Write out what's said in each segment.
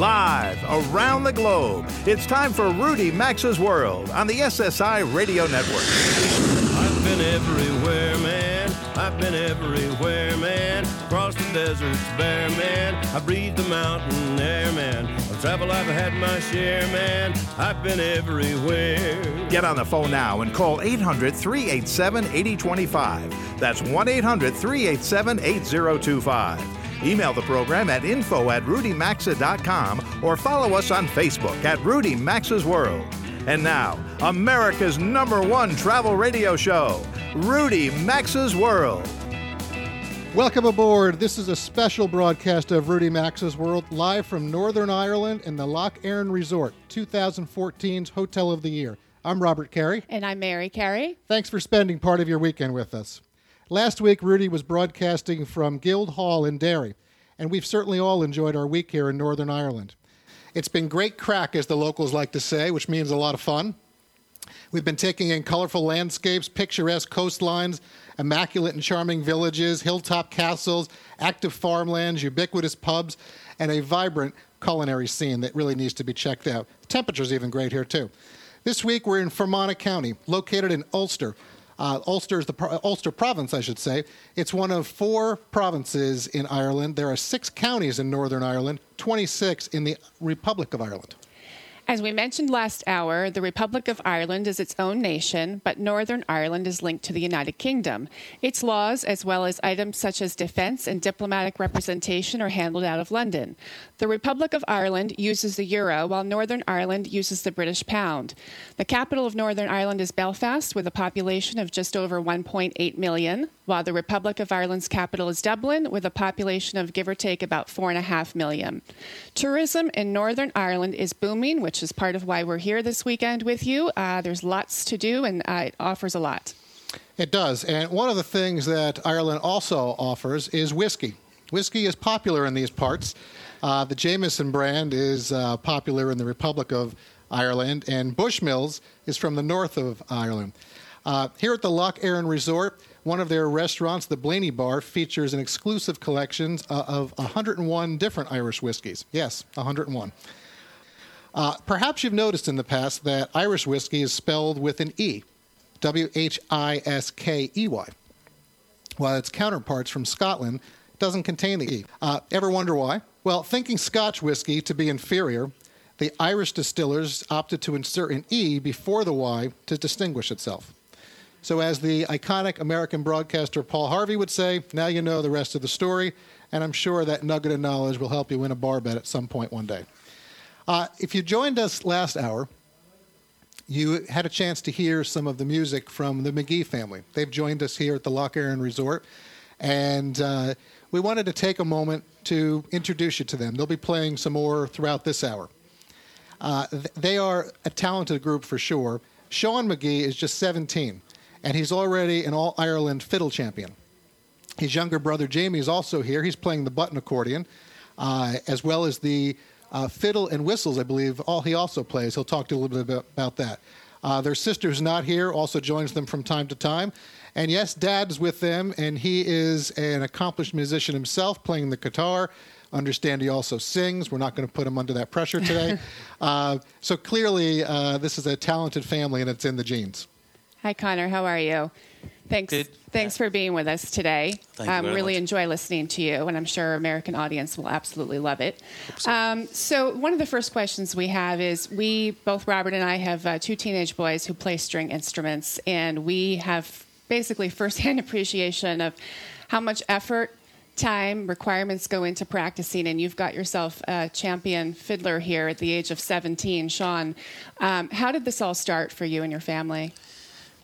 Live around the globe, it's time for Rudy Maxa's World on the SSI Radio Network. I've been everywhere, man. I've been everywhere, man. Across the deserts bare, man. I breathe the mountain air, man. I've traveled, I've had my share, man. I've been everywhere. Get on the phone now and call 800 387 8025. That's 1 800 387 8025. Email the program at info at rudymaxa.com or follow us on Facebook at Rudy Maxa's World. And now, America's number one travel radio show, Rudy Maxa's World. Welcome aboard. This is a special broadcast of Rudy Maxa's World, live from Northern Ireland in the Lough Erne Resort, 2014's Hotel of the Year. I'm Robert Carey. And I'm Mary Carey. Thanks for spending part of your weekend with us. Last week, Rudy was broadcasting from Guildhall in Derry, and we've certainly all enjoyed our week here in Northern Ireland. It's been great crack, as the locals like to say, which means a lot of fun. We've been taking in colorful landscapes, picturesque coastlines, immaculate and charming villages, hilltop castles, active farmlands, ubiquitous pubs, and a vibrant culinary scene that really needs to be checked out. The temperature's even great here, too. This week, we're in Fermanagh County, located in Ulster, uh, Ulster is the pro- Ulster province, I should say. It's one of four provinces in Ireland. There are six counties in Northern Ireland, 26 in the Republic of Ireland. As we mentioned last hour, the Republic of Ireland is its own nation, but Northern Ireland is linked to the United Kingdom. Its laws, as well as items such as defence and diplomatic representation, are handled out of London. The Republic of Ireland uses the euro, while Northern Ireland uses the British pound. The capital of Northern Ireland is Belfast, with a population of just over 1.8 million, while the Republic of Ireland's capital is Dublin, with a population of give or take about 4.5 million. Tourism in Northern Ireland is booming, which is part of why we're here this weekend with you. Uh, there's lots to do, and uh, it offers a lot. It does. And one of the things that Ireland also offers is whiskey. Whiskey is popular in these parts. Uh, the Jameson brand is uh, popular in the Republic of Ireland, and Bushmills is from the north of Ireland. Uh, here at the Lough Erne Resort, one of their restaurants, the Blaney Bar, features an exclusive collection uh, of 101 different Irish whiskeys. Yes, 101. Uh, perhaps you've noticed in the past that Irish whiskey is spelled with an E, W H I S K E Y, while its counterparts from Scotland doesn't contain the E. Uh, ever wonder why? Well, thinking Scotch whiskey to be inferior, the Irish distillers opted to insert an E before the Y to distinguish itself. So, as the iconic American broadcaster Paul Harvey would say, now you know the rest of the story, and I'm sure that nugget of knowledge will help you win a bar bet at some point one day. Uh, if you joined us last hour, you had a chance to hear some of the music from the Magee family. They've joined us here at the Lough Erne Resort, and uh, we wanted to take a moment to introduce you to them. They'll be playing some more throughout this hour. Uh, th- they are a talented group for sure. Sean Magee is just 17, and he's already an All Ireland fiddle champion. His younger brother Jamie is also here. He's playing the button accordion, uh, as well as the uh, fiddle and whistles, I believe. All he also plays. He'll talk to you a little bit about, about that. Uh, their sister, who's not here, also joins them from time to time. And yes, Dad's with them, and he is an accomplished musician himself, playing the guitar. Understand he also sings. We're not going to put him under that pressure today. uh, so clearly, uh, this is a talented family, and it's in the genes. Hi, Connor. How are you? Thanks. Good. Thanks for being with us today. Thank you um, very really much. enjoy listening to you, and I'm sure our American audience will absolutely love it. Um, so, one of the first questions we have is we both Robert and I have uh, two teenage boys who play string instruments, and we have basically firsthand appreciation of how much effort. Time requirements go into practicing, and you've got yourself a champion fiddler here at the age of 17, Sean. Um, how did this all start for you and your family?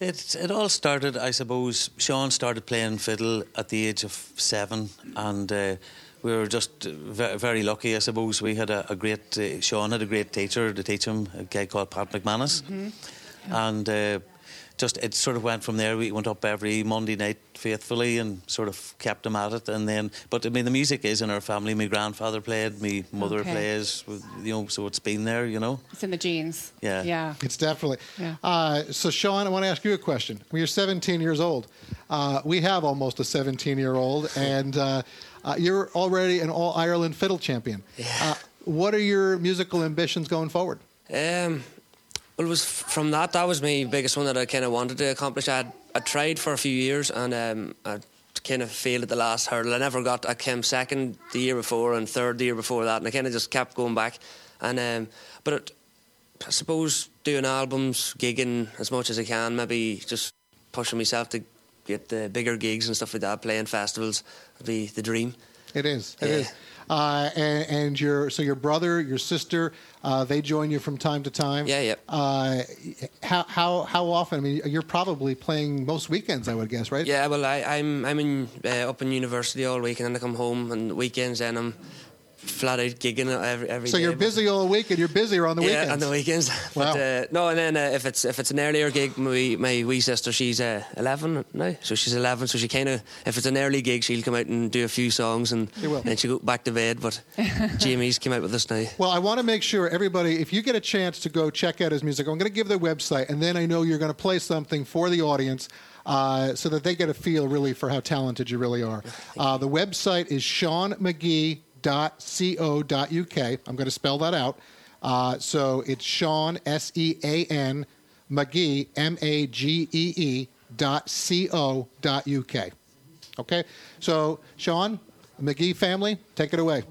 It, it all started, I suppose. Sean started playing fiddle at the age of seven, and uh, we were just very, very lucky, I suppose. We had a, a great, uh, Sean had a great teacher to teach him, a guy called Pat McManus. And uh, just it sort of went from there. We went up every Monday night faithfully and sort of kept them at it. And then, but I mean, the music is in our family. My grandfather played, my mother Okay. plays, you know, so it's been there, you know. It's in the genes. Yeah. Yeah. It's definitely. Yeah. Uh, so, Sean, I want to ask you a question. When you're 17 years old, uh, we have almost a 17 year old, and uh, uh, you're already an All Ireland fiddle champion. Uh, what are your musical ambitions going forward? Um, well, it was from that. That was my biggest one that I kind of wanted to accomplish. I had I tried for a few years and um, I kind of failed at the last hurdle. I never got. I came second the year before and third the year before that, and I kind of just kept going back. And um, but it, I suppose doing albums, gigging as much as I can, maybe just pushing myself to get the bigger gigs and stuff like that, playing festivals, would be the dream. It is. It yeah. is. Uh, and, and, your so your brother, your sister, uh, they join you from time to time. Yeah, yeah. Uh, how how how often? I mean, you're probably playing most weekends, I would guess, right? Yeah. Well, I, am I'm, I'm in uh, up in university all week, and then I come home and weekends, and I'm flat out gigging every every so day. you're busy all week and you're busier on the yeah, weekends. on the weekends. Wow. But, uh, no, and then uh, if it's if it's an earlier gig, my my wee sister, she's uh, 11 now, so she's 11. So she kind of, if it's an early gig, she'll come out and do a few songs and then she'll go back to bed. But Jamie's came out with us now. Well, I want to make sure everybody, if you get a chance to go check out his music, I'm going to give the website, and then I know you're going to play something for the audience. Uh, so that they get a feel really for how talented you really are. Uh, the website is Sean Magee sean.co.uk. I'm going to spell that out. Uh, so it's Sean, S E A N, Magee, M A G E E, dot C-O dot UK. Okay? So, Sean, Magee family, take it away.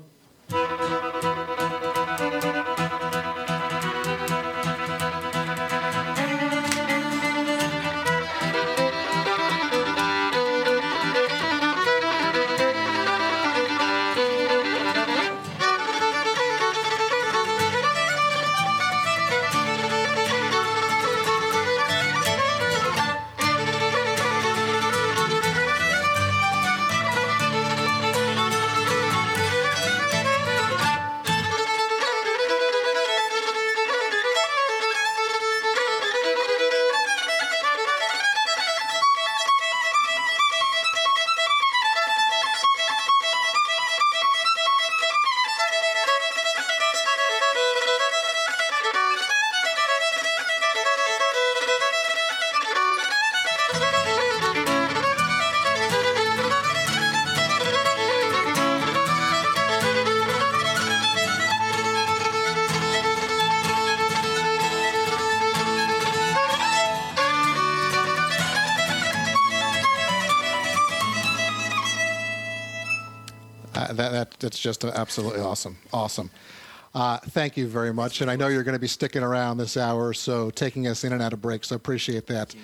That's just absolutely awesome. Awesome. Uh, thank you very much. And I know you're going to be sticking around this hour, so taking us in and out of breaks. So appreciate that.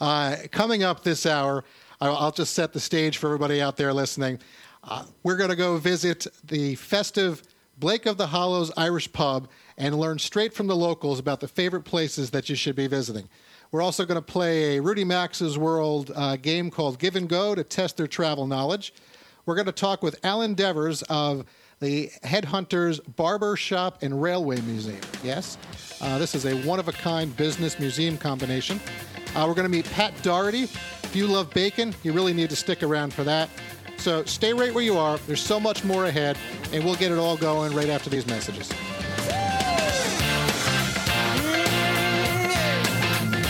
Uh, coming up this hour, I'll, I'll, just set the stage for everybody out there listening. Uh, we're going to go visit the festive Blake of the Hollows Irish Pub and learn straight from the locals about the favorite places that you should be visiting. We're also going to play a Rudy Maxa's World uh, game called Give and Go to test their travel knowledge. We're going to talk with Alan Devers of the Headhunters Barber Shop and Railway Museum. Yes, uh, this is a one of a kind business museum combination. Uh, we're going to meet Pat Doherty. If you love bacon, you really need to stick around for that. So stay right where you are. There's so much more ahead, and we'll get it all going right after these messages.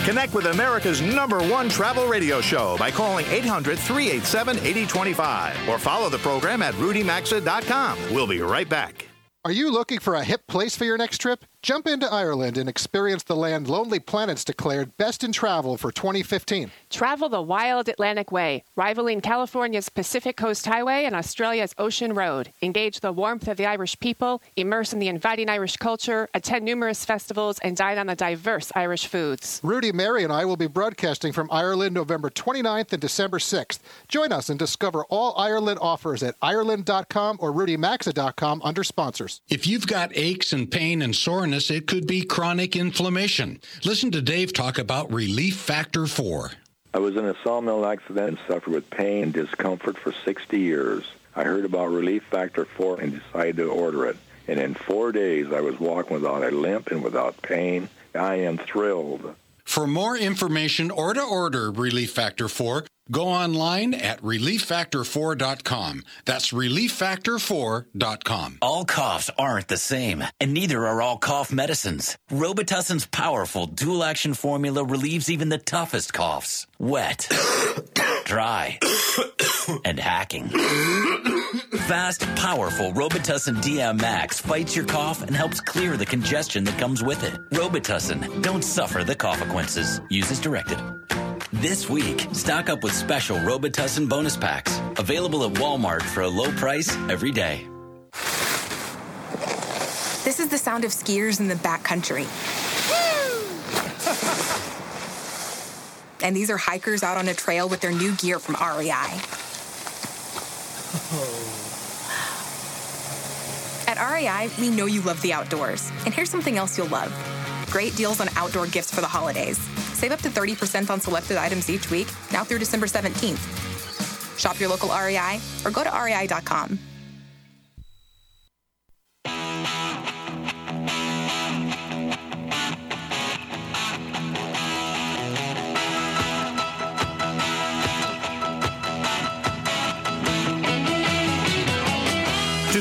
Connect with America's number one travel radio show by calling 800 387 8025 or follow the program at rudymaxa.com. We'll be right back. Are you looking for a hip place for your next trip? Jump into Ireland and experience the land Lonely Planets declared best in travel for 2015. Travel the wild Atlantic Way, rivaling California's Pacific Coast Highway and Australia's Ocean Road. Engage the warmth of the Irish people, immerse in the inviting Irish culture, attend numerous festivals, and dine on the diverse Irish foods. Rudy, Mary, and I will be broadcasting from Ireland November 29th and December 6th. Join us and discover all Ireland offers at Ireland.com or RudyMaxa.com under sponsors. If you've got aches and pain and soreness, it could be chronic inflammation. Listen to Dave talk about Relief Factor 4. I was in a sawmill accident and suffered with pain and discomfort for 60 years. I heard about Relief Factor 4 and decided to order it. And in four days, I was walking without a limp and without pain. I am thrilled. For more information or to order Relief Factor 4, Go online at relieffactor4.com. That's relieffactor4.com. All coughs aren't the same, and neither are all cough medicines. Robitussin's powerful dual action formula relieves even the toughest coughs. Wet, dry, and hacking. Fast, powerful Robitussin DM Max fights your cough and helps clear the congestion that comes with it. Robitussin, don't suffer the consequences. Use as directed. This week, stock up with special Robitussin bonus packs. Available at Walmart for a low price every day. This is the sound of skiers in the backcountry. and these are hikers out on a trail with their new gear from REI. At REI, we know you love the outdoors. And here's something else you'll love great deals on outdoor gifts for the holidays. Save up to 30% on selected items each week, now through December 17th. Shop your local REI or go to rei.com.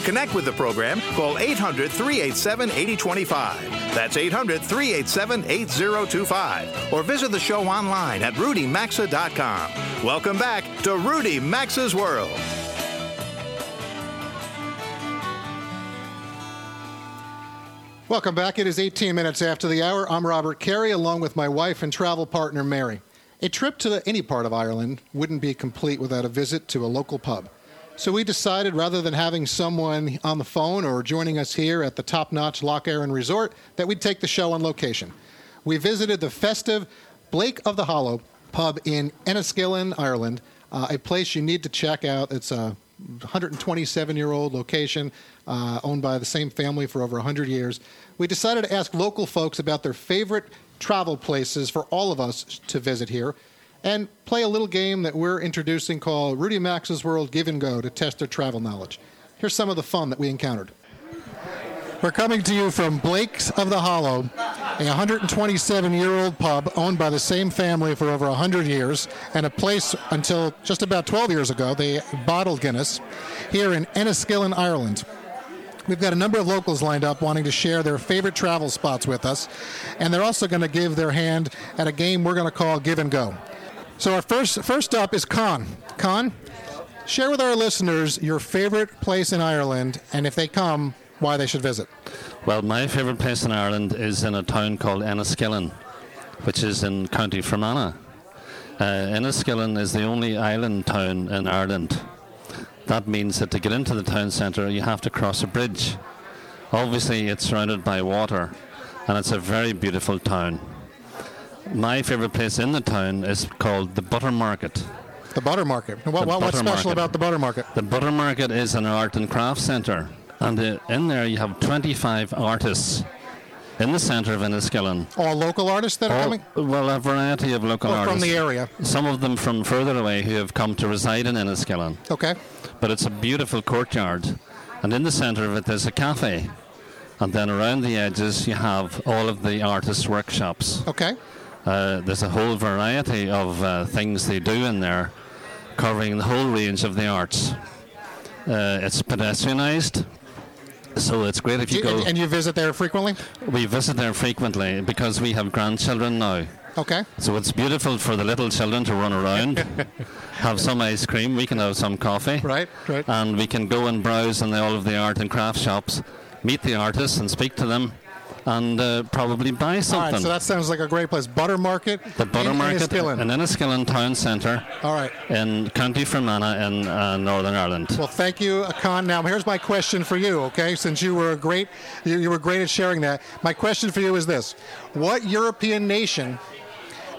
connect with the program, call 800 387 8025. That's 800 387 8025. Or visit the show online at rudymaxa.com. Welcome back to Rudy Maxa's World. Welcome back. It is 18 minutes after the hour. I'm Robert Carey, along with my wife and travel partner, Mary. A trip to any part of Ireland wouldn't be complete without a visit to a local pub. So we decided rather than having someone on the phone or joining us here at the top notch Loch Erin Resort, that we'd take the show on location. We visited the festive Blake of the Hollow pub in Enniskillen, Ireland, uh, a place you need to check out. It's a 127 year old location uh, owned by the same family for over 100 years. We decided to ask local folks about their favorite travel places for all of us to visit here and play a little game that we're introducing called Rudy Maxa's World Give and Go to test their travel knowledge. Here's some of the fun that we encountered. We're coming to you from Blake's of the Hollow, a 127 year old pub owned by the same family for over 100 years, and a place until just about 12 years ago they bottled Guinness here in Enniskillen, Ireland. We've got a number of locals lined up wanting to share their favorite travel spots with us, and they're also going to give their hand at a game we're going to call Give and Go. So our first first up is Con. Con, share with our listeners your favorite place in Ireland, and if they come, why they should visit. Well, my favourite place in Ireland is in a town called Enniskillen, which is in County Fermanagh. Uh, Enniskillen is the only island town in Ireland. That means that to get into the town centre, you have to cross a bridge. Obviously, it's surrounded by water, and it's a very beautiful town. My favourite place in the town is called the Butter Market. The Butter Market. What, The what- what's Butter special Market. about the Butter Market? The Butter Market is an art and craft centre, and uh, in there you have 25 artists in the centre of Enniskillen. All local artists that are coming? Well, a variety of local Well, from the area. Some of them from further away who have come to reside in Enniskillen. Okay. But it's a beautiful courtyard, and in the centre of it there's a cafe. And then around the edges you have all of the artists' workshops. Okay. Uh, there's a whole variety of uh, things they do in there, covering the whole range of the arts. Uh, it's pedestrianised, so it's great if you You- go. and, and you visit there frequently? we visit there frequently because we have grandchildren now. Okay. So it's beautiful for the little children to run around, have some ice cream, we can have some coffee. Right, right. And we can go and browse in the, all of the art and craft shops, meet the artists and speak to them, and uh, probably buy something. right, so that sounds like a great place. Butter Market. the Butter in Market Enniskillen. in Enniskillen Town Centre All right. in County Fermanagh in uh, Northern Ireland. Well, thank you, Akan. Now, here's my question for you. Okay, since you were great, you, you were great at sharing that. My question for you is this: What European nation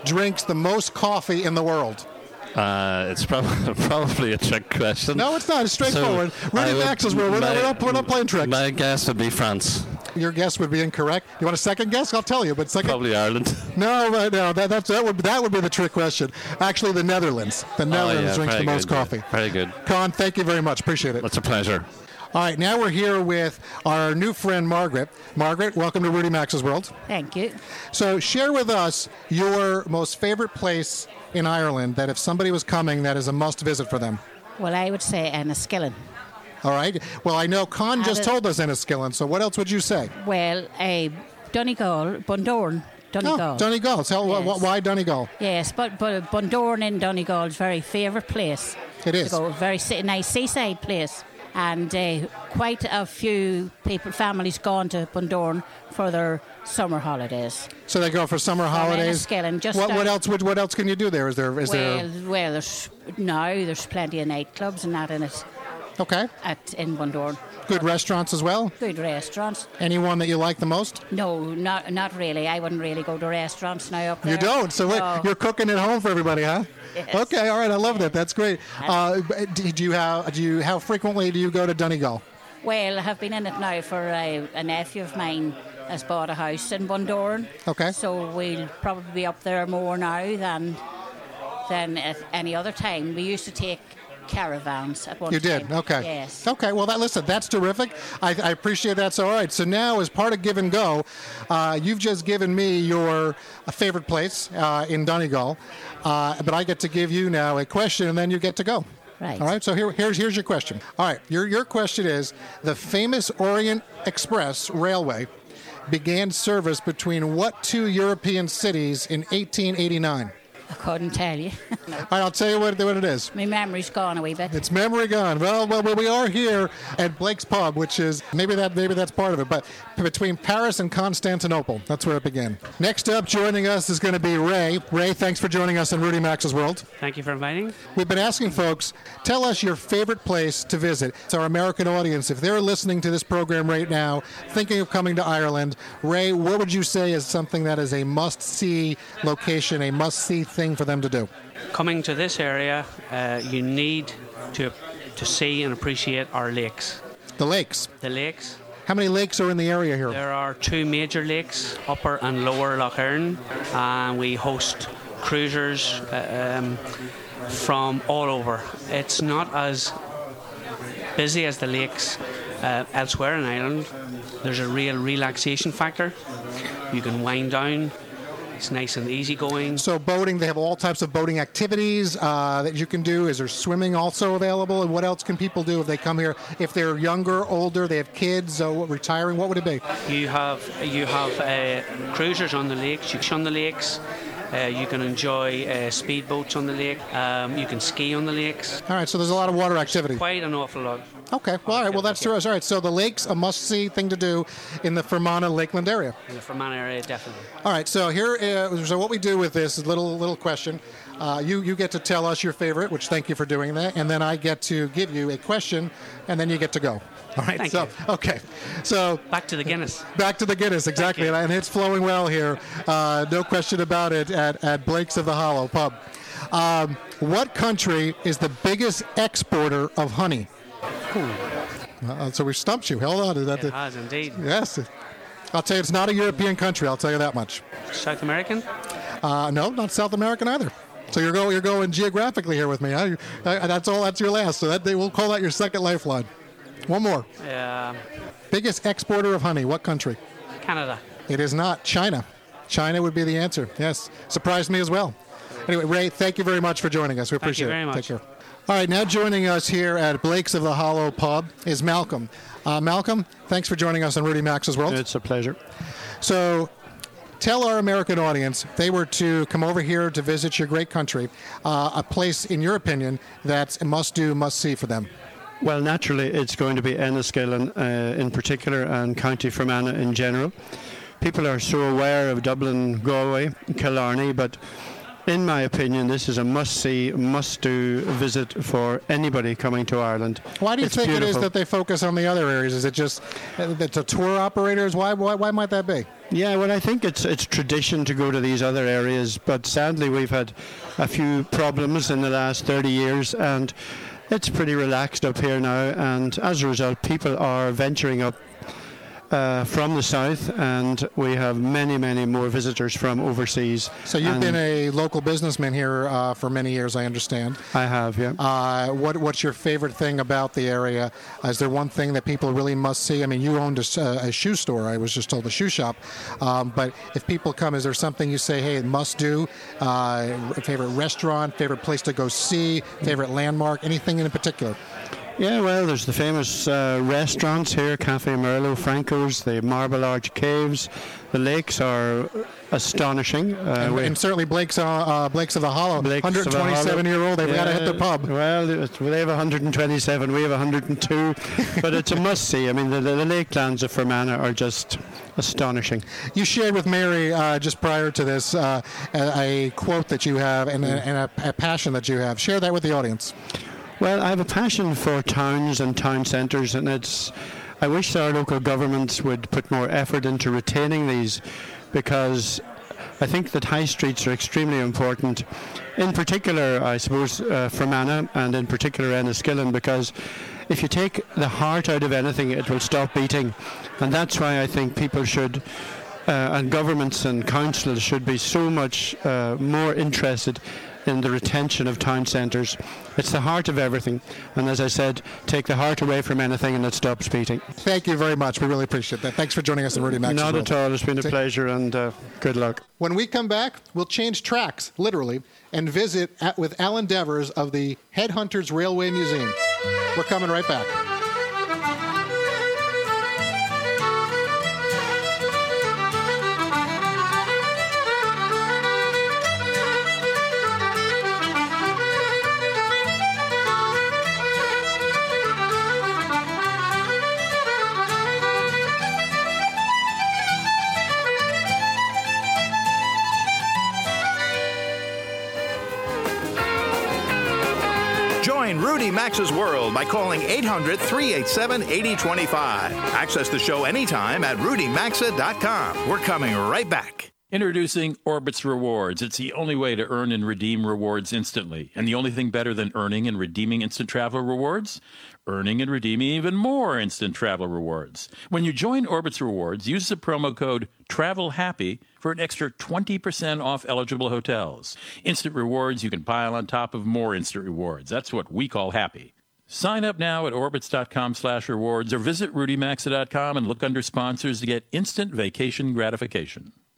drinks the most coffee in the world? Uh, it's probably, probably a trick question. No, it's not. It's straightforward. So Rudy I would- Max's world. We're, we're, not, we're not playing tricks. My guess would be France, Your guess would be incorrect. You want a second guess? I'll tell you. But second. probably Ireland. No, uh, no. That, that's, that would that would be the trick question. Actually, the Netherlands. The Netherlands oh, yeah, drinks the very most good, yeah. coffee. Very good. Con, thank you very much. Appreciate it. It's a pleasure. All right, now we're here with our new friend Margaret. Margaret, welcome to Rudy Maxa's World. Thank you. So, share with us your most favorite place in Ireland that if somebody was coming, that is a must visit for them. Well, I would say Enniskillen. All right. Well, I know Con just told us Enniskillen, so what else would you say? Well, uh, Donegal, Bundoran, Donegal. Oh, Donegal. Tell wh- Yes. wh- why Donegal? Yes, but but Bundoran in Donegal is very favourite place. It is. Go, very nice seaside place, and uh, quite a few people, families, gone to Bundoran for their summer holidays. So they go for summer holidays. Enniskillen, just what, what else? What, what else can you do there? Is there? Is well, there? well, there's now there's plenty of nightclubs and that in it. Okay. At in Bundoran, Good restaurants as well. good restaurants. Anyone that you like the most? No, not not really. I wouldn't really go to restaurants now up there. You don't. So wait, you're cooking at home for everybody, huh? Yes. Okay. All right. I love that. That's great. Uh, do you have? Do you? How frequently do you go to Donegal? Well, I have been in it now for uh, a nephew of mine has bought a house in Bundoran. Okay. So we'll probably be up there more now than than at any other time. We used to take caravans at one You time. did. Okay. Yes. Okay. Well, that listen, that's terrific. I, I appreciate that. So, all right. So now, as part of Give and Go, uh, you've just given me your favorite place uh, in Donegal, uh, but I get to give you now a question, and then you get to go. Right. All right. So here, here's here's your question. All right. Your your question is the famous Orient Express Railway began service between what two European cities in 1889? I couldn't tell you. All right. I'll tell you what, what it is. My memory's gone a wee bit. It's memory gone. Well, well, well, we are here at Blake's Pub, which is maybe that maybe that's part of it, but between Paris and Constantinople, that's where it began. Next up, joining us is going to be Ray. Ray, thanks for joining us in Rudy Maxa's World. Thank you for inviting. We've been asking folks, tell us your favorite place to visit. It's our American audience. If they're listening to this program right now, thinking of coming to Ireland, Ray, what would you say is something that is a must-see location, a must-see thing for them to do? Coming to this area, uh, you need to to see and appreciate our lakes. The lakes. The lakes. How many lakes are in the area here? There are two major lakes, Upper and Lower Lough Erne, and we host cruisers uh, um, from all over. It's not as busy as the lakes uh, elsewhere in Ireland. There's a real relaxation factor. You can wind down. It's nice and easy going. So boating, they have all types of boating activities uh, that you can do. Is there swimming also available? And what else can people do if they come here? If they're younger, older, they have kids, so retiring, what would it be? You have you have uh, cruisers on the lakes. You can on the lakes. Uh, you can enjoy uh, speedboats on the lake. Um, you can ski on the lakes. All right, so there's a lot of water activity. Quite an awful lot. Okay, well, all right, well, that's true. All right, so the lake's a must-see thing to do in the Fermanagh Lakeland area. In the Fermanagh area, definitely. All right, so here, uh, so what we do with this is little little question. Uh, you you get to tell us your favorite, which thank you for doing that, and then I get to give you a question, and then you get to go. All right. Thank so you. okay, so Back to the Guinness. back to the Guinness exactly, and it's flowing well here. Uh, no question about it at at Blake's of the Hollow Pub. Um, what country is the biggest exporter of honey? Uh, so we stumped you. Hold on. Is that It the- has indeed. Yes. I'll tell you, it's not a European country. I'll tell you that much. South American? Uh, no, not South American either. So you're going, you're going geographically here with me. Huh? Uh, that's all. That's your last. So that they will call that your second lifeline. One more. Uh, Biggest exporter of honey. What country? Canada. It is not China. China would be the answer. Yes. Surprised me as well. Anyway, Ray, thank you very much for joining us. We Thank you appreciate very it. much. Take care. All right, now joining us here at Blake's of the Hollow Pub is Malcolm. Uh, Malcolm, thanks for joining us on Rudy Maxa's World. It's a pleasure. So, tell our American audience, they were to come over here to visit your great country, uh, a place, in your opinion, that's a must do, must see for them. Well, naturally, it's going to be Enniskillen uh, in particular and County Fermanagh in general. People are so aware of Dublin, Galway, Killarney, but in my opinion, this is a must see, must do visit for anybody coming to Ireland. Why do you It's think it is that they focus on the other areas? Is it just uh, that the tour operators? Why, why, why might that be? Yeah, well, I think it's it's tradition to go to these other areas, but sadly we've had a few problems in the last 30 years, and it's pretty relaxed up here now. And as a result, people are venturing up uh, from the south, and we have many, many more visitors from overseas. So you've been a local businessman here uh, for many years, I understand. I have, yeah. Uh, what What's your favorite thing about the area? Is there one thing that people really must see? I mean, you owned a, uh, a shoe store. I was just told a shoe shop. Um, but if people come, is there something you say, hey, must do? Uh, favorite restaurant, favorite place to go see, favorite landmark, anything in particular? Yeah, well, there's the famous uh, restaurants here, Cafe Merlot, Franco's, the Marble Arch Caves. The lakes are astonishing. Uh, and, and certainly Blake's uh, uh, Blake's of the Hollow, Blake's of the 127 year old. They've got to hit the pub. Well, they have 127, we have 102, but it's a must see. I mean, the, the, the lakelands of Fermanagh are just astonishing. You shared with Mary uh, just prior to this uh, a, a quote that you have and, a, and a, a passion that you have. Share that with the audience. Well, I have a passion for towns and town centres, and it's. I wish our local governments would put more effort into retaining these, because I think that high streets are extremely important. In particular, I suppose uh, Fermanagh, and in particular Enniskillen, because if you take the heart out of anything, it will stop beating, and that's why I think people should. Uh, and governments and councils should be so much uh, more interested in the retention of town centres. It's the heart of everything. And as I said, take the heart away from anything and it stops beating. Thank you very much. We really appreciate that. Thanks for joining us in Rudy Maxa's Not at all. It's been a pleasure and uh, good luck. When we come back, we'll change tracks, literally, and visit at, with Alan Devers of the Headhunters Railway Museum. We're coming right back. Rudy Maxa's World by calling 800 387 8025. Access the show anytime at rudymaxa.com. We're coming right back. Introducing Orbitz Rewards. It's the only way to earn and redeem rewards instantly. And the only thing better than earning and redeeming instant travel rewards? Earning and redeeming even more instant travel rewards. When you join Orbitz Rewards, use the promo code TRAVELHAPPY for an extra 20% off eligible hotels. Instant rewards you can pile on top of more instant rewards. That's what we call happy. Sign up now at orbitz.com slash rewards or visit rudymaxa.com and look under sponsors to get instant vacation gratification.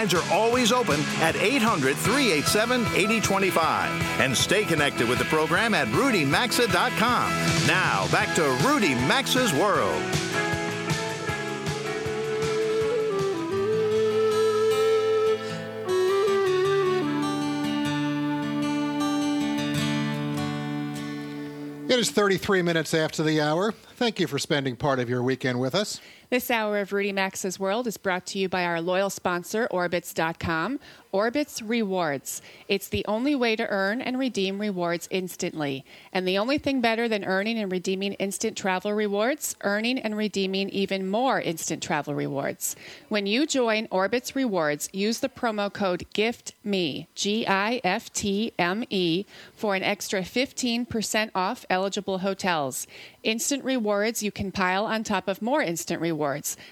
lines are always open at 800 387 8025. And stay connected with the program at rudymaxa.com. Now, back to Rudy Maxa's World. It is 33 minutes after the hour. Thank you for spending part of your weekend with us. This hour of Rudy Maxa's World is brought to you by our loyal sponsor, Orbitz.com. Orbitz Rewards. It's the only way to earn and redeem rewards instantly. And the only thing better than earning and redeeming instant travel rewards, earning and redeeming even more instant travel rewards. When you join Orbitz Rewards, use the promo code GIFTME, G I F T M E, for an extra 15% off eligible hotels. Instant rewards you can pile on top of more instant rewards.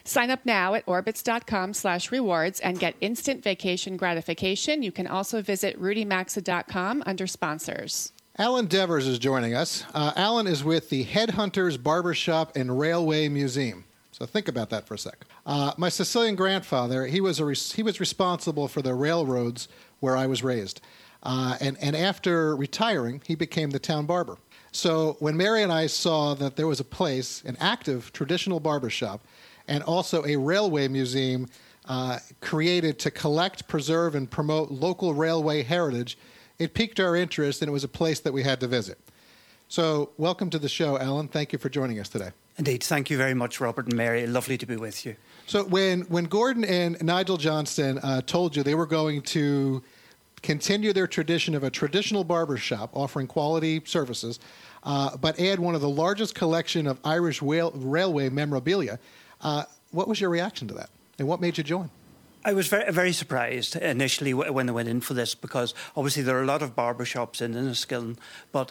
Sign up now at orbitz.com slash rewards and get instant vacation gratification. You can also visit rudymaxa.com under sponsors. Alan Devers is joining us. Uh, Alan is with the Headhunters Barbershop and Railway Museum. So think about that for a sec. Uh, my Sicilian grandfather, he was, a res- he was responsible for the railroads where I was raised. Uh, and, and after retiring, he became the town barber. So when Mary and I saw that there was a place, an active traditional barbershop, and also a railway museum uh, created to collect, preserve, and promote local railway heritage, it piqued our interest and it was a place that we had to visit. So, welcome to the show, Alan. Thank you for joining us today. Indeed. Thank you very much, Robert and Mary. Lovely to be with you. So when when Gordon and Nigel Johnston uh, told you they were going to continue their tradition of a traditional barber shop offering quality services, uh, but add one of the largest collection of Irish rail- railway memorabilia, uh, what was your reaction to that, and what made you join? I was very, very surprised initially when I went in for this because obviously there are a lot of barber shops in Enniskillen, but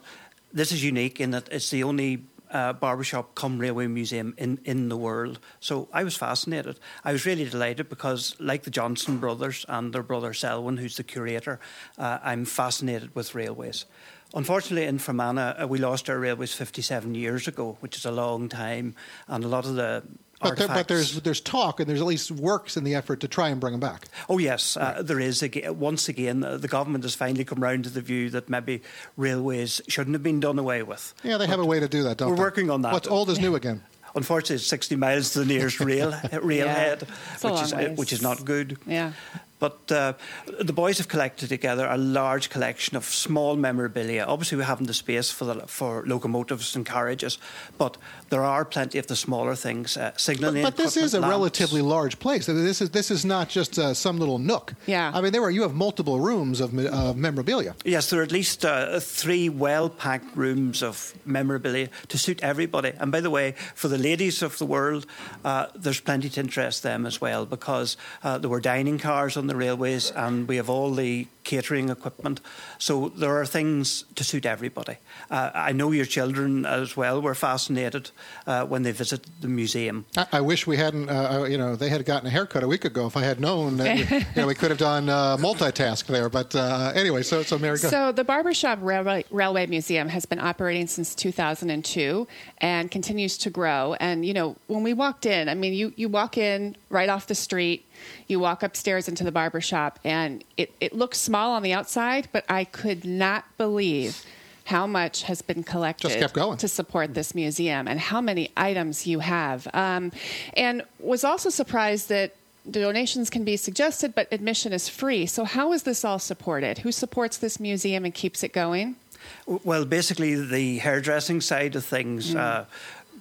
this is unique in that it's the only uh, barbershop cum railway museum in, in the world. So I was fascinated. I was really delighted because, like the Johnston brothers and their brother Selwyn, who's the curator, uh, I'm fascinated with railways. Unfortunately, in Fermanagh, uh, we lost our railways 57 years ago, which is a long time, and a lot of the but, there, but, there's there's talk and there's at least works in the effort to try and bring them back. Oh yes, uh, there is. Once again, uh, the government has finally come round to the view that maybe railways shouldn't have been done away with. Yeah, they but have a way to do that, don't we're they? We're working on that. What's old is new again. Unfortunately, it's 60 miles to the nearest rail railhead, yeah, which is uh, which is not good. Yeah. But uh, the boys have collected together a large collection of small memorabilia. Obviously, we haven't the space for the, for locomotives and carriages, but there are plenty of the smaller things. Uh, signaling. But, but this is a lamps. relatively large place. This is this is not just uh, some little nook. Yeah. I mean, there are you have multiple rooms of memorabilia. Yes, there are at least uh, three well-packed rooms of memorabilia to suit everybody. And by the way, for the ladies of the world, uh, there's plenty to interest them as well because uh, there were dining cars on the railways and we have all the catering equipment. So there are things to suit everybody. Uh, I know your children as well were fascinated uh, when they visited the museum. I, I wish we hadn't, uh, uh you know, they had gotten a haircut a week ago. If I had known, that, you know, we could have done uh, multitask there. But uh, anyway, so, so Mary, go So the Barbershop Railway, Railway Museum has been operating since 2002 and continues to grow. And, you know, when we walked in, I mean, you, you walk in right off the street, you walk upstairs into the barber shop, and it, it looks small on the outside, but I could not believe how much has been collected to support this museum and how many items you have. Um, and was also surprised that donations can be suggested, but admission is free. So, how is this all supported? Who supports this museum and keeps it going? Well, basically, the hairdressing side of things. Mm. Uh,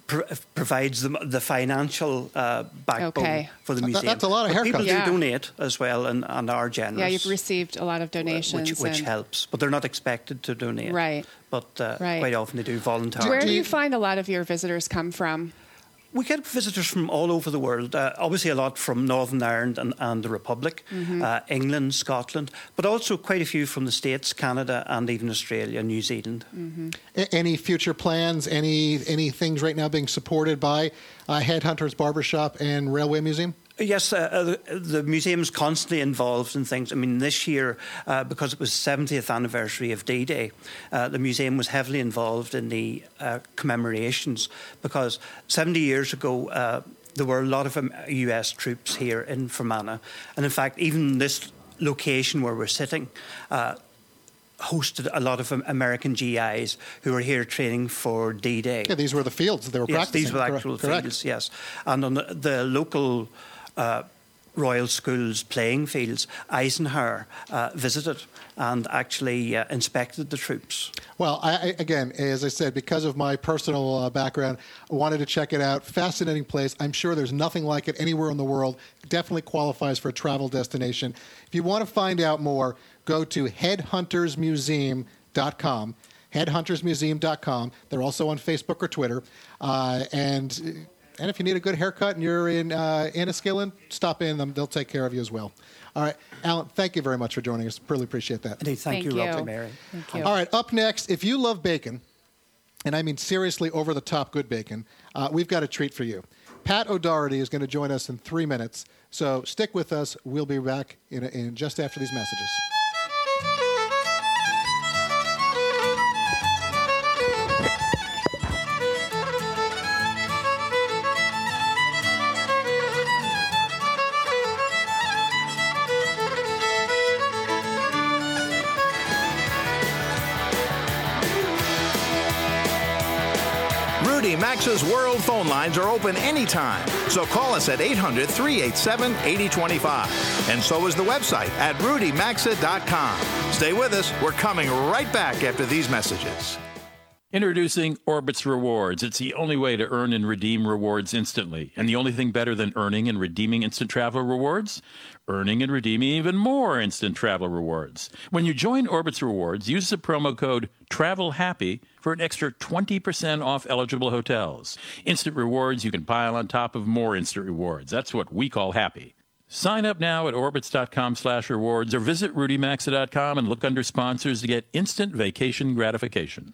provides the, the financial uh, backbone okay. for the museum. that's a lot of haircuts. People yeah. do donate as well and, and are generous. Yeah, you've received a lot of donations. Which, which helps, but they're not expected to donate. Right. But uh, right. quite often they do voluntarily. Where do you find a lot of your visitors come from? We get visitors from all over the world. Uh, obviously, a lot from Northern Ireland and, and the Republic, mm-hmm. uh, England, Scotland, but also quite a few from the States, Canada, and even Australia, New Zealand. Mm-hmm. A- any future plans? Any any things right now being supported by uh, Headhunters Barbershop and Railway Museum? Yes, uh, uh, the, the museum's constantly involved in things. I mean, this year, uh, because it was 70th anniversary of D-Day, uh, the museum was heavily involved in the uh, commemorations because 70 years ago, uh, there were a lot of US um, troops here in Fermanagh. And in fact, even this location where we're sitting, hosted a lot of American GIs who were here training for D-Day. Yeah, these were the fields they were yes, practicing. these were actual Correct. fields. Yes, and on the, the local uh, Royal Schools playing fields, Eisenhower uh, visited and actually uh, inspected the troops. Well, I, again, as I said, because of my personal uh, background, I wanted to check it out. Fascinating place. I'm sure there's nothing like it anywhere in the world. Definitely qualifies for a travel destination. If you want to find out more, go to headhuntersmuseum.com headhuntersmuseum.com. They're also on Facebook or Twitter. Uh, and and if you need a good haircut and you're in uh, Enniskillen, stop in them. They'll take care of you as well. All right, Alan, thank you very much for joining us. Really appreciate that. Indeed, thank, thank you, you. Rob Mary. Thank you. All right, up next, if you love bacon, and I mean seriously over the top good bacon, uh, we've got a treat for you. Pat O'Doherty is going to join us in three minutes, so stick with us. We'll be back in, in just after these messages. World phone lines are open anytime. So call us at 800 387 8025. And so is the website at rudymaxa.com. Stay with us. We're coming right back after these messages. Introducing Orbitz Rewards. It's the only way to earn and redeem rewards instantly. And the only thing better than earning and redeeming instant travel rewards? Earning and redeeming even more instant travel rewards. When you join Orbitz Rewards, use the promo code TRAVELHAPPY for an extra 20% off eligible hotels. Instant rewards you can pile on top of more instant rewards. That's what we call happy. Sign up now at orbitz.com slash rewards or visit rudymaxa.com and look under sponsors to get instant vacation gratification.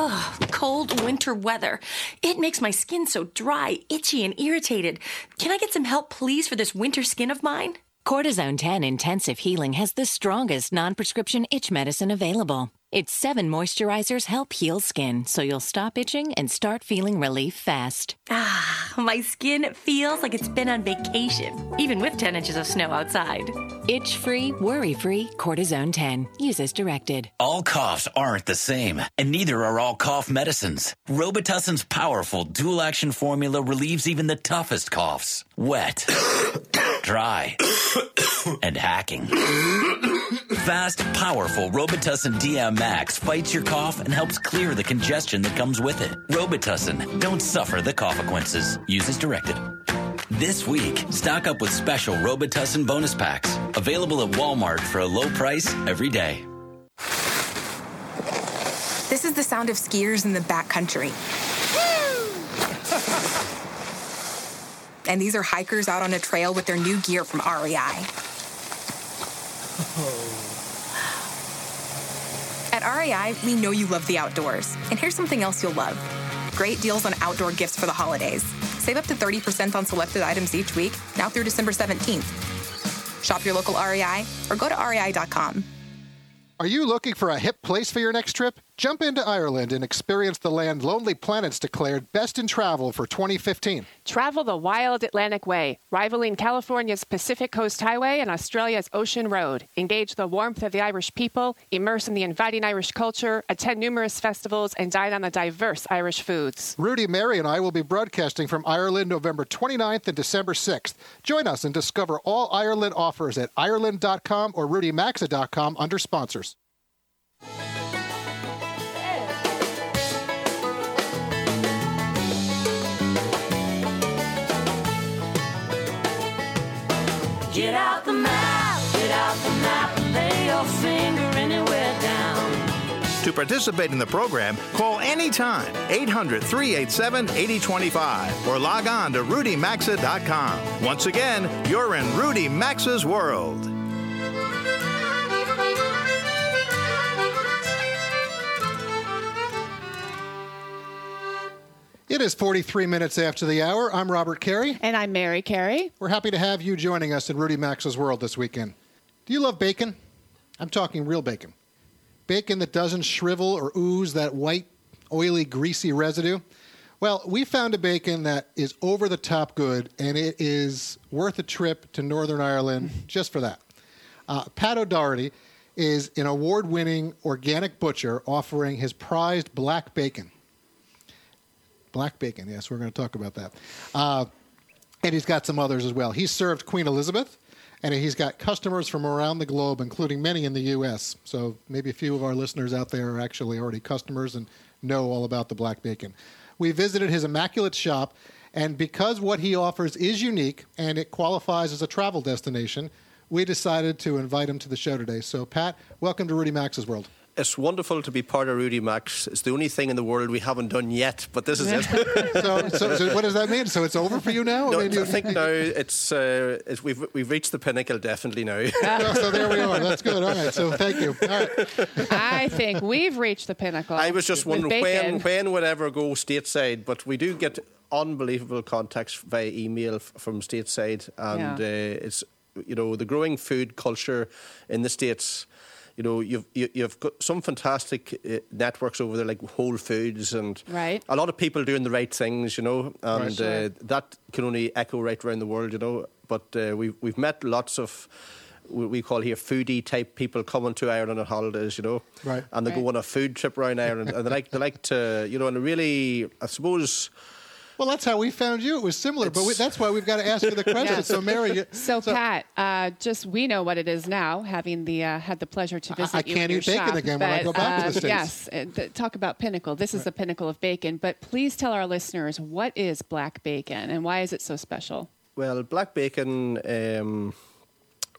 Ugh, cold winter weather. It makes my skin so dry, itchy, and irritated. Can I get some help, please, for this winter skin of mine? Cortizone 10 Intensive Healing has the strongest non prescription itch medicine available. Its seven moisturizers help heal skin so you'll stop itching and start feeling relief fast. Ah, my skin feels like it's been on vacation, even with 10 inches of snow outside. Itch free, worry free, Cortizone 10. Use as directed. All coughs aren't the same, and neither are all cough medicines. Robitussin's powerful dual action formula relieves even the toughest coughs wet, dry, and hacking. Fast, powerful Robitussin DM Max fights your cough and helps clear the congestion that comes with it. Robitussin, don't suffer the consequences. Use as directed. This week, stock up with special Robitussin bonus packs. Available at Walmart for a low price every day. This is the sound of skiers in the backcountry. And these are hikers out on a trail with their new gear from REI. Oh. At REI, we know you love the outdoors. And here's something else you'll love great deals on outdoor gifts for the holidays. Save up to 30% on selected items each week, now through December 17th. Shop your local REI or go to rei.com. Are you looking for a hip place for your next trip? Jump into Ireland and experience the land Lonely Planets declared best in travel for 2015. Travel the wild Atlantic way, rivaling California's Pacific Coast Highway and Australia's Ocean Road. Engage the warmth of the Irish people, immerse in the inviting Irish culture, attend numerous festivals, and dine on the diverse Irish foods. Rudy, Mary, and I will be broadcasting from Ireland November 29th and December 6th. Join us and discover all Ireland offers at Ireland.com or RudyMaxa.com under sponsors. To participate in the program, call anytime 800 387 8025 or log on to rudymaxa.com. Once again, you're in Rudy Maxa's world. It is 43 minutes after the hour. I'm Robert Carey. And I'm Mary Carey. We're happy to have you joining us in Rudy Maxa's World this weekend. Do you love bacon? I'm talking real bacon. Bacon that doesn't shrivel or ooze that white, oily, greasy residue. Well, we found a bacon that is over the top good, and it is worth a trip to Northern Ireland just for that. Uh, Pat O'Doherty is an award winning organic butcher offering his prized black bacon. Black bacon, yes, we're going to talk about that. Uh, and he's got some others as well. He served Queen Elizabeth, and he's got customers from around the globe, including many in the U.S. So maybe a few of our listeners out there are actually already customers and know all about the black bacon. We visited his immaculate shop, and because what he offers is unique and it qualifies as a travel destination, we decided to invite him to the show today. So, Pat, welcome to Rudy Maxa's World. It's wonderful to be part of Rudy Maxa. It's the only thing in the world we haven't done yet, but this is it. so, so, so, what does that mean? So it's over for you now? No, I, I, mean, you- think now it's, uh, it's we've we've reached the pinnacle definitely now. Oh, so there we are. That's good. All right. So thank you. All right. I think we've reached the pinnacle. I was just wondering when when would ever go stateside, but we do get unbelievable contacts via email f- from stateside, and Yeah. uh, it's you know the growing food culture in the states. You know, you've you, you've got some fantastic uh, networks over there, like Whole Foods, and Right. a lot of people doing the right things. You know, and Right. Sure. uh, that can only echo right around the world. You know, but uh, we've we've met lots of. We we call here foodie type people coming to Ireland on holidays, you know, Right. and they Right. go on a food trip around Ireland, and they like they like to, you know, and really, I suppose, Well, that's how we found you. It was similar, but we, that's why we've got to ask you the question. Yeah. So, Mary, you, So, Pat, uh, just we know what it is now, having the uh, had the pleasure to visit I you can't in eat your bacon shop, again when I go back to the uh, States. Yes, uh, th- talk about pinnacle. This is the pinnacle of bacon. But please tell our listeners what is black bacon and why is it so special? Well, black bacon um,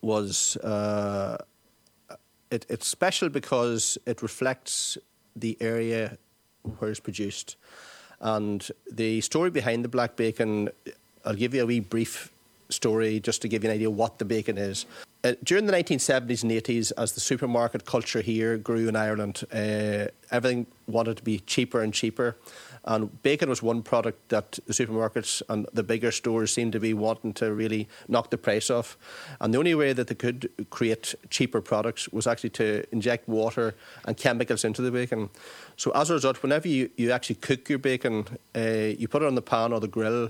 was uh, it, it's special because it reflects the area where it's produced, and the story behind the black bacon. I'll give you a wee brief story just to give you an idea what the bacon is. Uh, during the 1970s and 80s, as the supermarket culture here grew in Ireland, uh, everything wanted to be cheaper and cheaper. And bacon was one product that the supermarkets and the bigger stores seemed to be wanting to really knock the price off. And the only way that they could create cheaper products was actually to inject water and chemicals into the bacon. So as a result, whenever you, you actually cook your bacon, uh, you put it on the pan or the grill,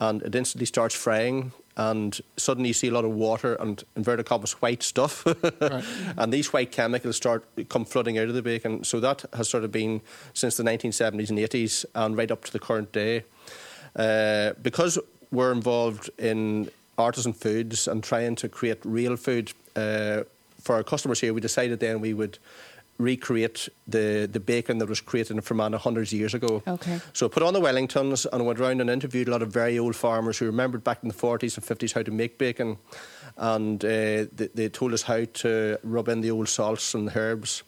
and it instantly starts frying. And suddenly you see a lot of water and inverted commas white stuff, and these white chemicals start come flooding out of the bacon. So that has sort of been since the 1970s and 80s, and right up to the current day. Uh, because we're involved in artisan foods and trying to create real food uh, for our customers here, we decided then we would recreate the, the bacon that was created in Fermanagh hundreds of years ago. Okay. So I put on the Wellingtons and went around and interviewed a lot of very old farmers who remembered back in the 40s and 50s how to make bacon. And uh, they, they told us how to rub in the old salts and herbs.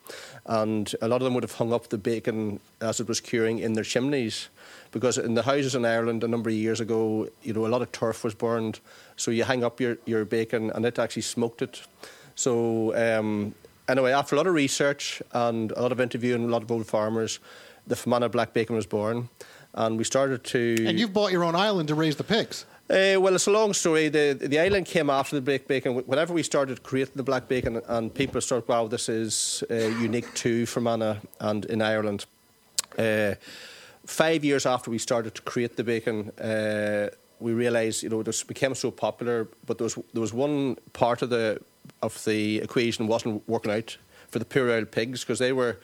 And a lot of them would have hung up the bacon as it was curing in their chimneys. Because in the houses in Ireland a number of years ago, you know, a lot of turf was burned. So you hang up your, your bacon and it actually smoked it. So um, anyway, after a lot of research and a lot of interviewing a lot of old farmers, the Fermanagh black bacon was born, and we started to. and you've bought your own island to raise the pigs. Uh, well, it's a long story. The the island came after the black bacon. Whenever we started creating the black bacon, and people started, wow, this is uh, unique to Fermanagh and in Ireland. Uh, five years after we started to create the bacon, uh, we realised, you know, this became so popular. But there was there was one part of the of the equation wasn't working out for the puerile pigs because they were.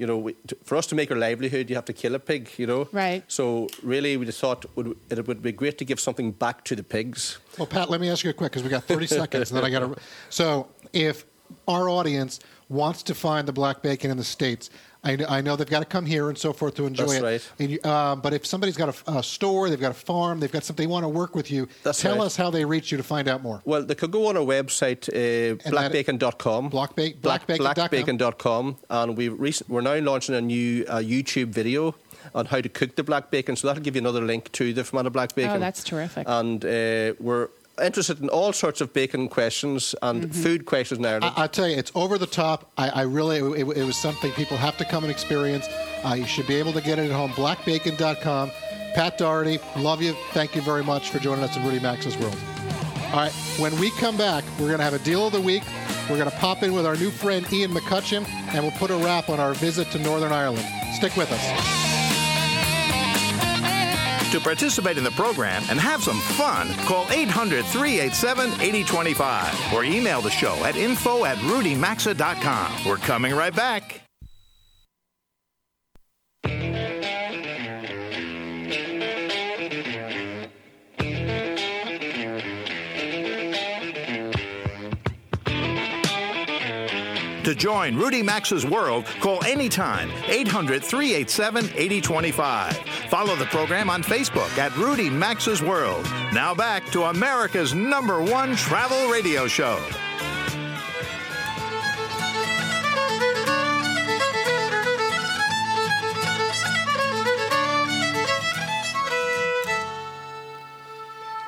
You know, we, t- for us to make our livelihood, you have to kill a pig. You know, Right. So really, we just thought would, it would be great to give something back to the pigs. Well, Pat, let me ask you a quick because we got 30 seconds, and then I got to. So, if our audience wants to find the black bacon in the states, I, I know they've got to come here and so forth to enjoy That's it. right. And you- uh, but if somebody's got a, a store, they've got a farm, they've got something they want to work with you. That's tell right. us how they reach you to find out more. Well, they could go on our website, uh, that- blackbacon.com. Blackba- Black, blackbacon.com. blackbacon.com. And we recent, we're now launching a new uh, YouTube video on how to cook the black bacon. So that'll give you another link to the Fermanagh black bacon. Oh, that's terrific. And uh, we're interested in all sorts of bacon questions and Mm-hmm. food questions in Ireland. I, I tell you, it's over the top. I, I really, it, it was something people have to come and experience. Uh, you should be able to get it at home. Blackbacon.com. Pat Doherty, love you. Thank you very much for joining us in Rudy Maxa's World. All right, when we come back, we're going to have a deal of the week. We're going to pop in with our new friend Ian McCutcheon, and we'll put a wrap on our visit to Northern Ireland. Stick with us. To participate in the program and have some fun, call 800 387 8025 or email the show at info at rudymaxa.com. We're coming right back. To join Rudy Maxa's world, call anytime 800 387 8025. Follow the program on Facebook at Rudy Maxa's World. Now back to America's number one travel radio show.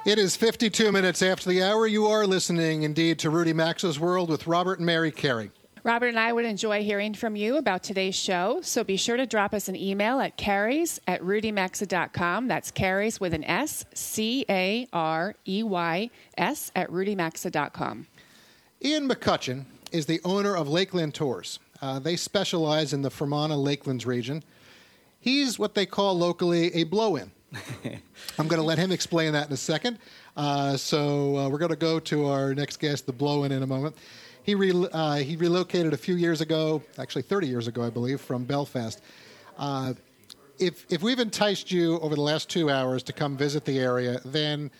It is 52 minutes after the hour. You are listening indeed to Rudy Maxa's World with Robert and Mary Carey. Robert and I would enjoy hearing from you about today's show, so be sure to drop us an email at careys at rudymaxa.com. That's careys with an S, C A R E Y S at rudymaxa.com. Ian McCutcheon is the owner of Lakeland Tours. Uh, they specialize in the Fermanagh Lakelands region. He's what they call locally a blow in. I'm going to let him explain that in a second. Uh, so uh, we're going to go to our next guest, the blow in, a moment. He, re- uh, he relocated a few years ago, actually 30 years ago, I believe, from Belfast. Uh, if, if we've enticed you over the last two hours to come visit the area, then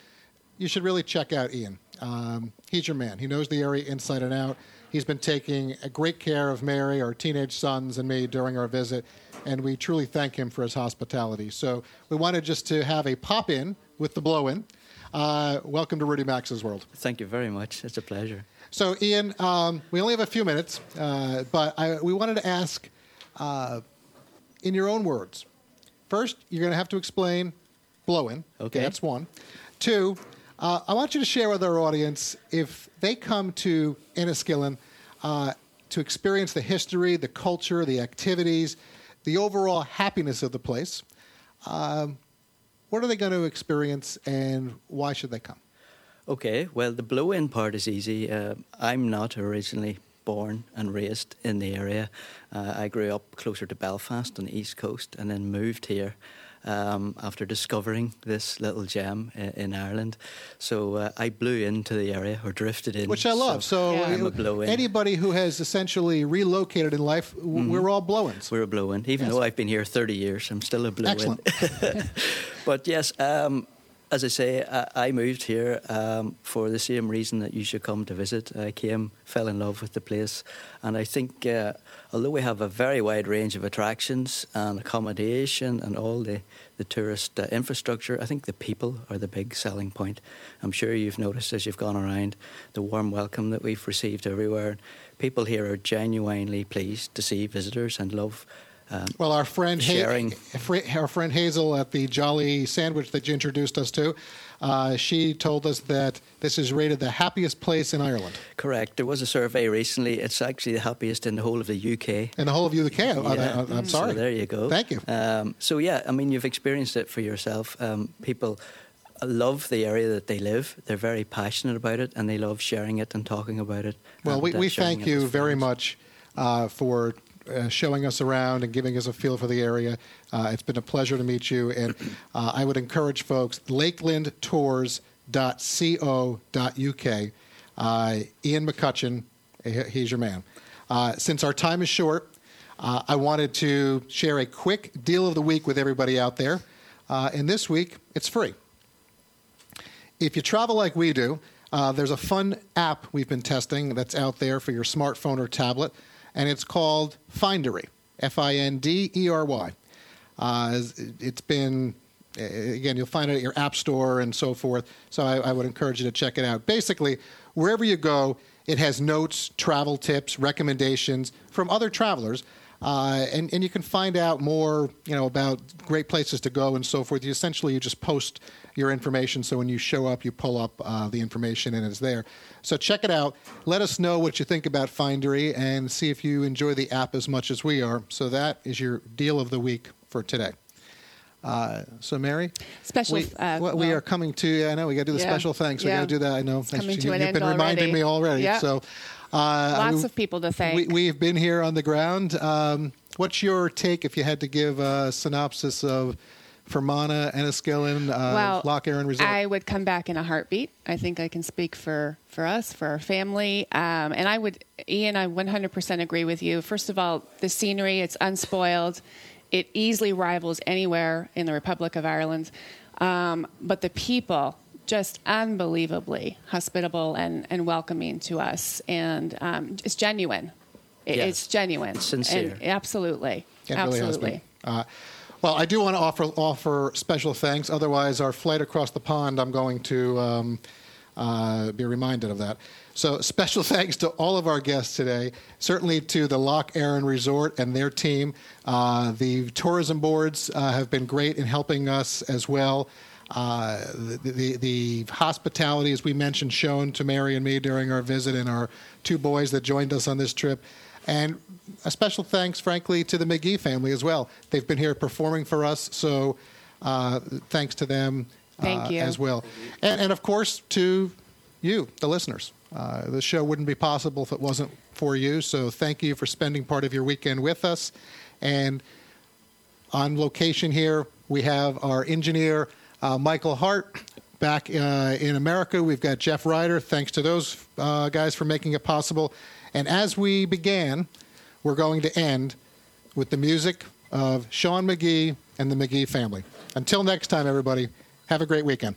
you should really check out Ian. Um, he's your man. He knows the area inside and out. He's been taking great care of Mary, our teenage sons, and me during our visit, and we truly thank him for his hospitality. So we wanted just to have a pop in with the blow in. Uh, welcome to Rudy Maxa's world. Thank you very much. It's a pleasure. So, Ian, um, we only have a few minutes, uh, but I, we wanted to ask, uh, in your own words, first, you're going to have to explain blowing. Okay. That's one. Two, uh, I want you to share with our audience if they come to Enniskillen uh, to experience the history, the culture, the activities, the overall happiness of the place. Um, what are they going to experience, and why should they come? Okay, well, the blow in part is easy. Uh, I'm not originally born and raised in the area. Uh, I grew up closer to Belfast on the east coast and then moved here um, after discovering this little gem in, in Ireland. So uh, I blew into the area or drifted in. Which I love. So, I'm a blow in. anybody who has essentially relocated in life, w- Mhm. we're all blow-ins. We're a blow in. Even Yes. though I've been here 30 years, I'm still a blow in. Excellent. but yes, um, as I say, I, I moved here um, for the same reason that you should come to visit. I came, fell in love with the place, and I think uh, although we have a very wide range of attractions and accommodation and all the, the tourist uh, infrastructure, I think the people are the big selling point. I'm sure you've noticed as you've gone around the warm welcome that we've received everywhere. People here are genuinely pleased to see visitors and love. Um, Well, our friend, ha- sharing. Our friend Hazel at the Jolly Sandwich that you introduced us to, uh, she told us that this is rated the happiest place in Ireland. Correct. There was a survey recently. It's actually the happiest in the whole of the UK. In the whole of the UK. I- Yeah. I, am sorry. So there you go. Thank you. Um, so yeah, I mean, you've experienced it for yourself. Um, people love the area that they live. They're very passionate about it, and they love sharing it and talking about it. Well, and, we, uh, we sharing thank you very much uh, for uh, showing us around and giving us a feel for the area. Uh, it's been a pleasure to meet you, and uh, I would encourage folks lakelandtours.co.uk. Uh, Ian McCutcheon, he's your man. Uh, since our time is short, I wanted to share a quick deal of the week with everybody out there. And this week, it's free. If you travel like we do, there's a fun app we've been testing that's out there for your smartphone or tablet, and it's called Findery. F I N D E R Y. Uh, it's been, again, you'll find it at your app store and so forth. So I, I would encourage you to check it out. Basically, wherever you go, it has notes, travel tips, recommendations from other travelers. Uh, and, and you can find out more, you know, about great places to go and so forth. You essentially you just post your information, so when you show up, you pull up uh, the information and it's there. So check it out. Let us know what you think about Findery and see if you enjoy the app as much as we are. So that is your deal of the week for today. Uh, so Mary, Special, we, uh, well, we are coming to. I know we got to do the Yeah. special thanks. We Yeah. got to do that. I know. It's coming you, to an you've been reminding me already. Yeah. So Lots we- of people to thank. we, we've been here on the ground. Um, what's your take if you had to give a synopsis of Fermanagh, Enniskillen, uh, well, Lough Erne Resort? I would come back in a heartbeat. I think I can speak for, for us, for our family. Um, and I would, Ian, I 100% agree with you. First of all, the scenery, it's unspoiled. It easily rivals anywhere in the Republic of Ireland. Um, but the people, just unbelievably hospitable and, and welcoming to us. And um, it's genuine. It, Yes. It's genuine. Sincere. And absolutely. It really has absolutely. been. Uh, well, I do want to offer offer special thanks. Otherwise, our flight across the pond, I'm going to um, uh, be reminded of that. So, special thanks to all of our guests today. Certainly to the Lough Erne Resort and their team. Uh, the tourism boards uh, have been great in helping us as well. Uh, the, the, the hospitality, as we mentioned, shown to Mary and me during our visit, and our two boys that joined us on this trip. And a special thanks, frankly, to the Magee family as well. They've been here performing for us, so uh, thanks to them Thank uh, you. as well. And, and of course, to you, the listeners. Uh, the show wouldn't be possible if it wasn't for you. So thank you for spending part of your weekend with us. And on location here, we have our engineer, uh, Michael Hart. Back uh, in America, we've got Jeff Ryder. Thanks to those uh, guys for making it possible. And as we began, we're going to end with the music of Sean Magee and the Magee family. Until next time, everybody, have a great weekend.